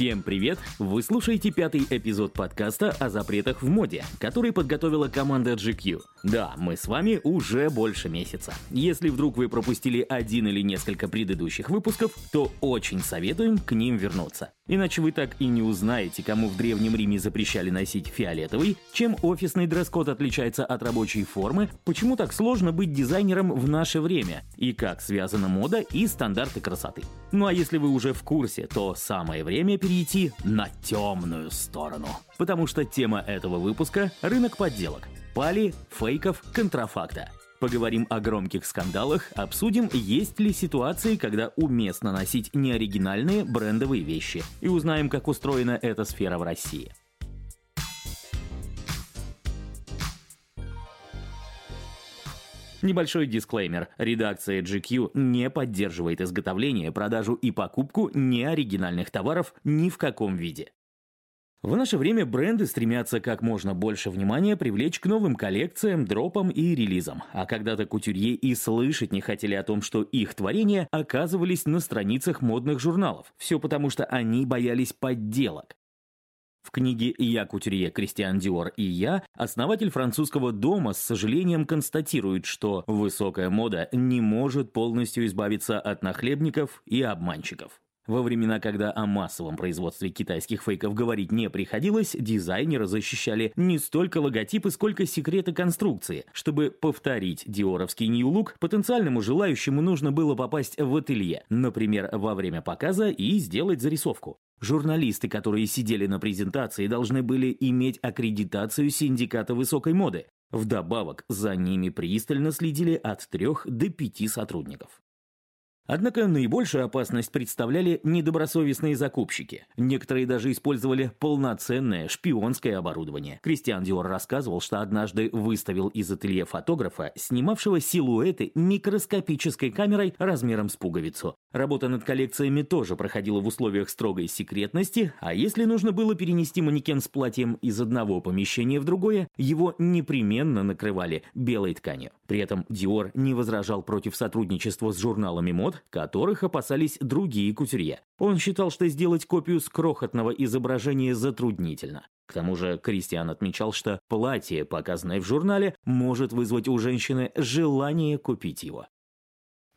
Всем привет! Вы слушаете пятый эпизод подкаста о запретах в моде, который подготовила команда GQ. Да, мы с вами уже больше месяца. Если вдруг вы пропустили один или несколько предыдущих выпусков, то очень советуем к ним вернуться. Иначе вы так и не узнаете, кому в Древнем Риме запрещали носить фиолетовый, чем офисный дресс-код отличается от рабочей формы, почему так сложно быть дизайнером в наше время, и как связана мода и стандарты красоты. Ну а если вы уже в курсе, то самое время перейти на темную сторону. Потому что тема этого выпуска – рынок подделок. Пали, фейков, контрафакта. Поговорим о громких скандалах, обсудим, есть ли ситуации, когда уместно носить неоригинальные брендовые вещи, и узнаем, как устроена эта сфера в России. Небольшой дисклеймер. Редакция GQ не поддерживает изготовление, продажу и покупку неоригинальных товаров ни в каком виде. В наше время бренды стремятся как можно больше внимания привлечь к новым коллекциям, дропам и релизам. А когда-то кутюрье и слышать не хотели о том, что их творения оказывались на страницах модных журналов. Все потому, что они боялись подделок. В книге «Я кутюрье. Кристиан Диор и я» основатель французского дома с сожалением констатирует, что высокая мода не может полностью избавиться от нахлебников и обманщиков. Во времена, когда о массовом производстве китайских фейков говорить не приходилось, дизайнеры защищали не столько логотипы, сколько секреты конструкции. Чтобы повторить диоровский нью-лук, потенциальному желающему нужно было попасть в ателье, например, во время показа и сделать зарисовку. Журналисты, которые сидели на презентации, должны были иметь аккредитацию синдиката высокой моды. Вдобавок, за ними пристально следили от трех до пяти сотрудников. Однако наибольшую опасность представляли недобросовестные закупщики. Некоторые даже использовали полноценное шпионское оборудование. Кристиан Диор рассказывал, что однажды выставил из ателье фотографа, снимавшего силуэты микроскопической камерой размером с пуговицу. Работа над коллекциями тоже проходила в условиях строгой секретности, а если нужно было перенести манекен с платьем из одного помещения в другое, его непременно накрывали белой тканью. При этом Диор не возражал против сотрудничества с журналами мод, которых опасались другие кутюрье. Он считал, что сделать копию с крохотного изображения затруднительно. К тому же Кристиан отмечал, что платье, показанное в журнале, может вызвать у женщины желание купить его.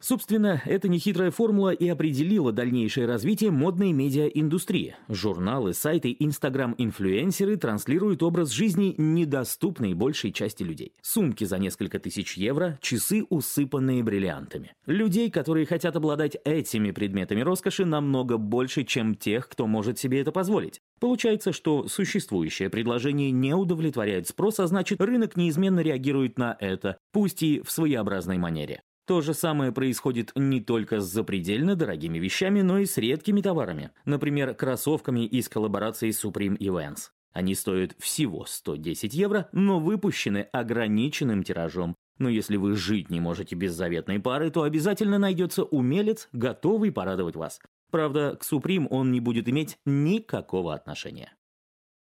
Собственно, эта нехитрая формула и определила дальнейшее развитие модной медиаиндустрии. Журналы, сайты, инстаграм-инфлюенсеры транслируют образ жизни, недоступный большей части людей. Сумки за несколько тысяч евро, часы, усыпанные бриллиантами. Людей, которые хотят обладать этими предметами роскоши, намного больше, чем тех, кто может себе это позволить. Получается, что существующее предложение не удовлетворяет спрос, а значит рынок неизменно реагирует на это, пусть и в своеобразной манере. То же самое происходит не только с запредельно дорогими вещами, но и с редкими товарами. Например, кроссовками из коллаборации Supreme Events. Они стоят всего 110 евро, но выпущены ограниченным тиражом. Но если вы жить не можете без заветной пары, то обязательно найдется умелец, готовый порадовать вас. Правда, к Supreme он не будет иметь никакого отношения.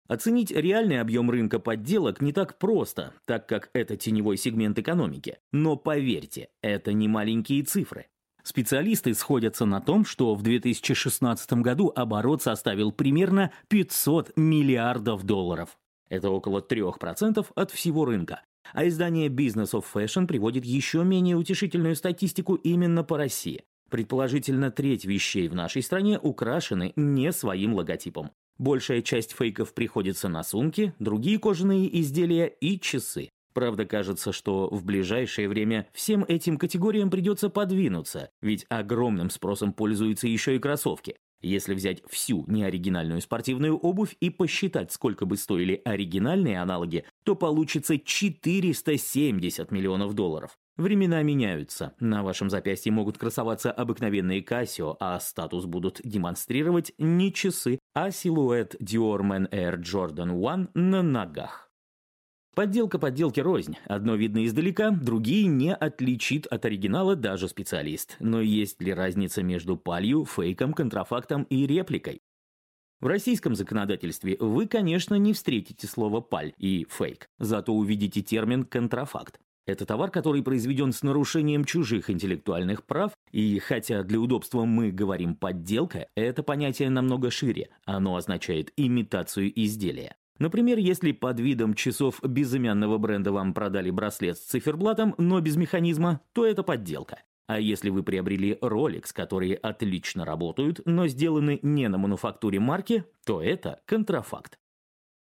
Оценить реальный объем рынка подделок не так просто, так как это теневой сегмент экономики. Но поверьте, это не маленькие цифры. Специалисты сходятся на том, что в 2016 году оборот составил примерно 500 миллиардов долларов. Это около 3% от всего рынка. А издание Business of Fashion приводит еще менее утешительную статистику именно по России. Предположительно, треть вещей в нашей стране украшены не своим логотипом. Большая часть фейков приходится на сумки, другие кожаные изделия и часы. Правда, кажется, что в ближайшее время всем этим категориям придется подвинуться, ведь огромным спросом пользуются еще и кроссовки. Если взять всю неоригинальную спортивную обувь и посчитать, сколько бы стоили оригинальные аналоги, то получится 470 миллионов долларов. Времена меняются. На вашем запястье могут красоваться обыкновенные Casio, а статус будут демонстрировать не часы, а силуэт Dior Men Air Jordan 1 на ногах. Подделка подделки рознь. Одно видно издалека, другие не отличит от оригинала даже специалист. Но есть ли разница между палью, фейком, контрафактом и репликой? В российском законодательстве вы, конечно, не встретите слово «паль» и «фейк», зато увидите термин «контрафакт». Это товар, который произведен с нарушением чужих интеллектуальных прав, и хотя для удобства мы говорим «подделка», это понятие намного шире. Оно означает имитацию изделия. Например, если под видом часов безымянного бренда вам продали браслет с циферблатом, но без механизма, то это подделка. А если вы приобрели Rolex, которые отлично работают, но сделаны не на мануфактуре марки, то это контрафакт.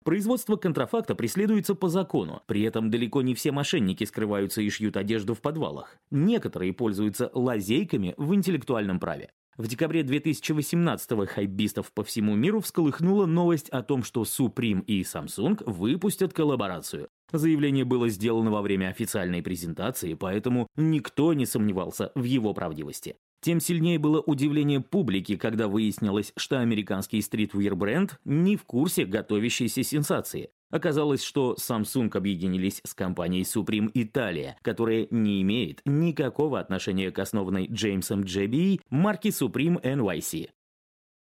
Производство контрафакта преследуется по закону, при этом далеко не все мошенники скрываются и шьют одежду в подвалах. Некоторые пользуются лазейками в интеллектуальном праве. В декабре 2018-го хайбистов по всему миру всколыхнула новость о том, что Supreme и Samsung выпустят коллаборацию. Заявление было сделано во время официальной презентации, поэтому никто не сомневался в его правдивости. Тем сильнее было удивление публики, когда выяснилось, что американский стритвир-бренд не в курсе готовящейся сенсации. Оказалось, что Samsung объединились с компанией Supreme Italia, которая не имеет никакого отношения к основанной Джеймсом Джеби марки Supreme NYC.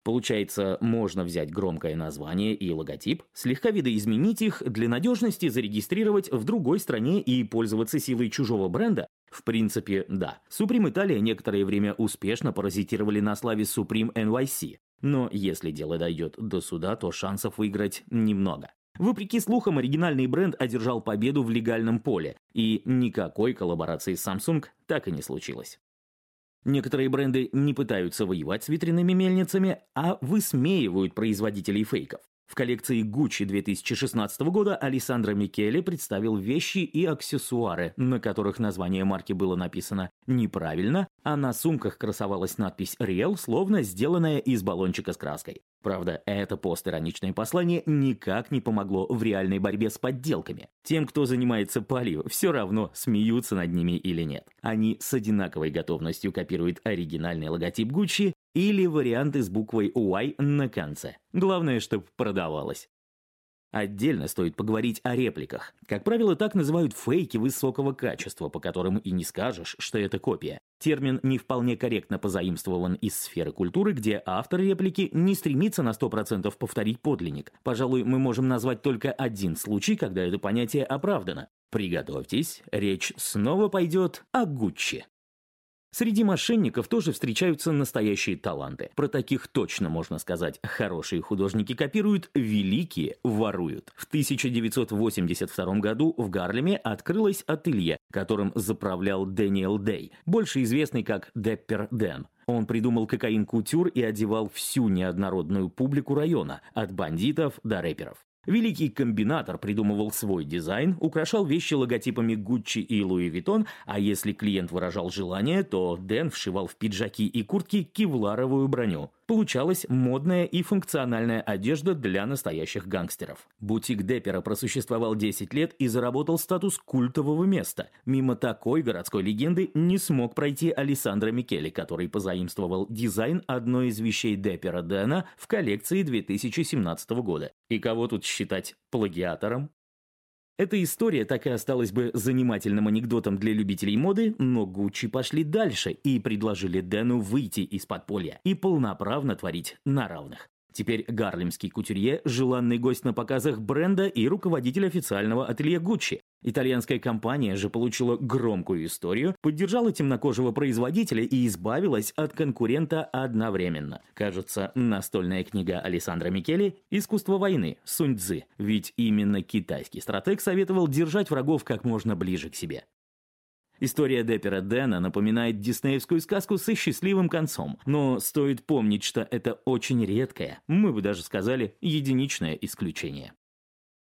Получается, можно взять громкое название и логотип, слегка видоизменить их, для надежности зарегистрировать в другой стране и пользоваться силой чужого бренда? В принципе, да. Supreme Italia некоторое время успешно паразитировали на славе Supreme NYC. Но если дело дойдет до суда, то шансов выиграть немного. Вопреки слухам, оригинальный бренд одержал победу в легальном поле, и никакой коллаборации с Samsung так и не случилось. Некоторые бренды не пытаются воевать с ветряными мельницами, а высмеивают производителей фейков. В коллекции Gucci 2016 года Александра Микеле представил вещи и аксессуары, на которых название марки было написано неправильно, а на сумках красовалась надпись «Real», словно сделанная из баллончика с краской. Правда, это постироничное послание никак не помогло в реальной борьбе с подделками. Тем, кто занимается палью, все равно, смеются над ними или нет. Они с одинаковой готовностью копируют оригинальный логотип Gucci или варианты с буквой Y на конце. Главное, чтобы продавалось. Отдельно стоит поговорить о репликах. Как правило, так называют фейки высокого качества, по которым и не скажешь, что это копия. Термин не вполне корректно позаимствован из сферы культуры, где автор реплики не стремится на 100% повторить подлинник. Пожалуй, мы можем назвать только один случай, когда это понятие оправдано. Приготовьтесь, речь снова пойдет о Гуччи. Среди мошенников тоже встречаются настоящие таланты. Про таких точно можно сказать. Хорошие художники копируют, великие воруют. В 1982 году в Гарлеме открылось ателье, которым заправлял Дэниел Дэй, больше известный как Деппер Дэн. Он придумал кокаин-кутюр и одевал всю неоднородную публику района, от бандитов до рэперов. Великий комбинатор придумывал свой дизайн, украшал вещи логотипами Gucci и Louis Vuitton, а если клиент выражал желание, то Дэн вшивал в пиджаки и куртки кевларовую броню. Получалась модная и функциональная одежда для настоящих гангстеров. Бутик Деппера просуществовал 10 лет и заработал статус культового места. Мимо такой городской легенды не смог пройти Александра Микеле, который позаимствовал дизайн одной из вещей Деппера Дэна в коллекции 2017 года. И кого тут считать плагиатором? Эта история так и осталась бы занимательным анекдотом для любителей моды, но Гуччи пошли дальше и предложили Дэну выйти из подполья и полноправно творить на равных. Теперь гарлемский кутюрье – желанный гость на показах бренда и руководитель официального ателье Гуччи. Итальянская компания же получила громкую историю, поддержала темнокожего производителя и избавилась от конкурента одновременно. Кажется, настольная книга Александра Микеле «Искусство войны. Сунь Цзы». Ведь именно китайский стратег советовал держать врагов как можно ближе к себе. История Деппера Дэна напоминает диснеевскую сказку со счастливым концом, но стоит помнить, что это очень редкое, мы бы даже сказали, единичное исключение.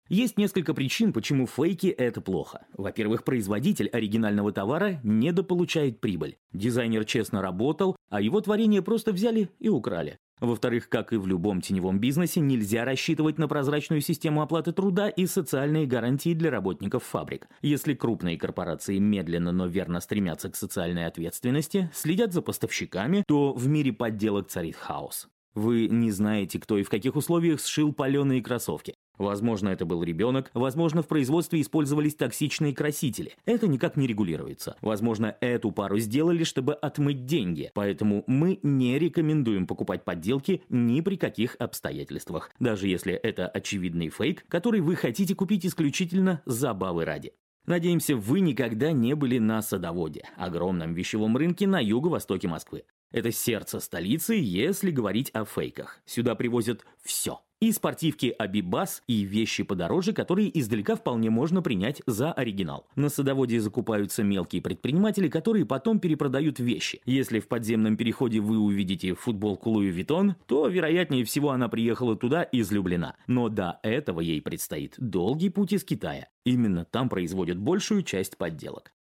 Есть несколько причин, почему фейки – это плохо. Во-первых, производитель оригинального товара недополучает прибыль. Дизайнер честно работал, а его творение просто взяли и украли. Во-вторых, как и в любом теневом бизнесе, нельзя рассчитывать на прозрачную систему оплаты труда и социальные гарантии для работников фабрик. Если крупные корпорации медленно, но верно стремятся к социальной ответственности, следят за поставщиками, то в мире подделок царит хаос. Вы не знаете, кто и в каких условиях сшил паленые кроссовки. Возможно, это был ребенок, возможно, в производстве использовались токсичные красители. Это никак не регулируется. Возможно, эту пару сделали, чтобы отмыть деньги, поэтому мы не рекомендуем покупать подделки ни при каких обстоятельствах, даже если это очевидный фейк, который вы хотите купить исключительно забавы ради. Надеемся, вы никогда не были на Садоводе, огромном вещевом рынке на юго-востоке Москвы. Это сердце столицы, если говорить о фейках. Сюда привозят все. И спортивки Абибас, и вещи подороже, которые издалека вполне можно принять за оригинал. На садоводе закупаются мелкие предприниматели, которые потом перепродают вещи. Если в подземном переходе вы увидите футболку Луи Виттон, то, вероятнее всего, она приехала туда излюблена. Но до этого ей предстоит долгий путь из Китая. Именно там производят большую часть подделок.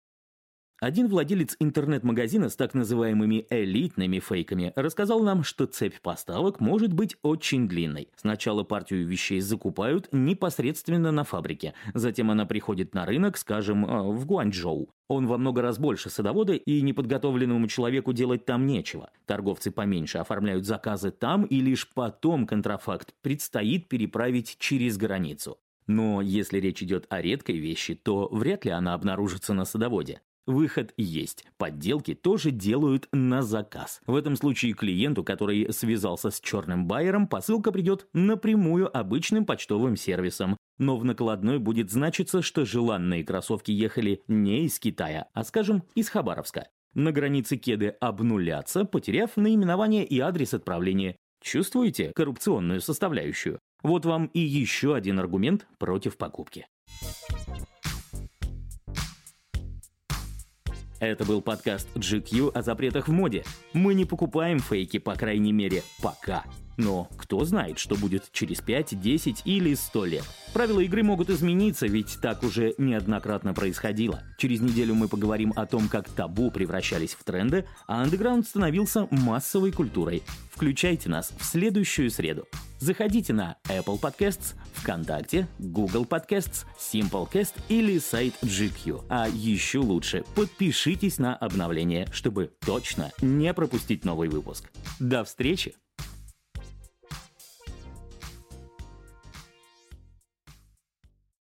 Один владелец интернет-магазина с так называемыми элитными фейками рассказал нам, что цепь поставок может быть очень длинной. Сначала партию вещей закупают непосредственно на фабрике, затем она приходит на рынок, скажем, э, в Гуанчжоу. Он во много раз больше садовода, и неподготовленному человеку делать там нечего. Торговцы поменьше оформляют заказы там, и лишь потом контрафакт предстоит переправить через границу. Но если речь идет о редкой вещи, то вряд ли она обнаружится на садоводе. Выход есть. Подделки тоже делают на заказ. В этом случае клиенту, который связался с черным байером, посылка придет напрямую обычным почтовым сервисом. Но в накладной будет значиться, что желанные кроссовки ехали не из Китая, а, скажем, из Хабаровска. На границе кеды обнулятся, потеряв наименование и адрес отправления. Чувствуете коррупционную составляющую? Вот вам и еще один аргумент против покупки. Это был подкаст GQ о запретах в моде. Мы не покупаем фейки, по крайней мере, пока. Но кто знает, что будет через 5, 10 или 100 лет. Правила игры могут измениться, ведь так уже неоднократно происходило. Через неделю мы поговорим о том, как табу превращались в тренды, а андеграунд становился массовой культурой. Включайте нас в следующую среду. Заходите на Apple Podcasts, ВКонтакте, Google Podcasts, Simplecast или сайт GQ. А еще лучше, подпишитесь на обновления, чтобы точно не пропустить новый выпуск. До встречи!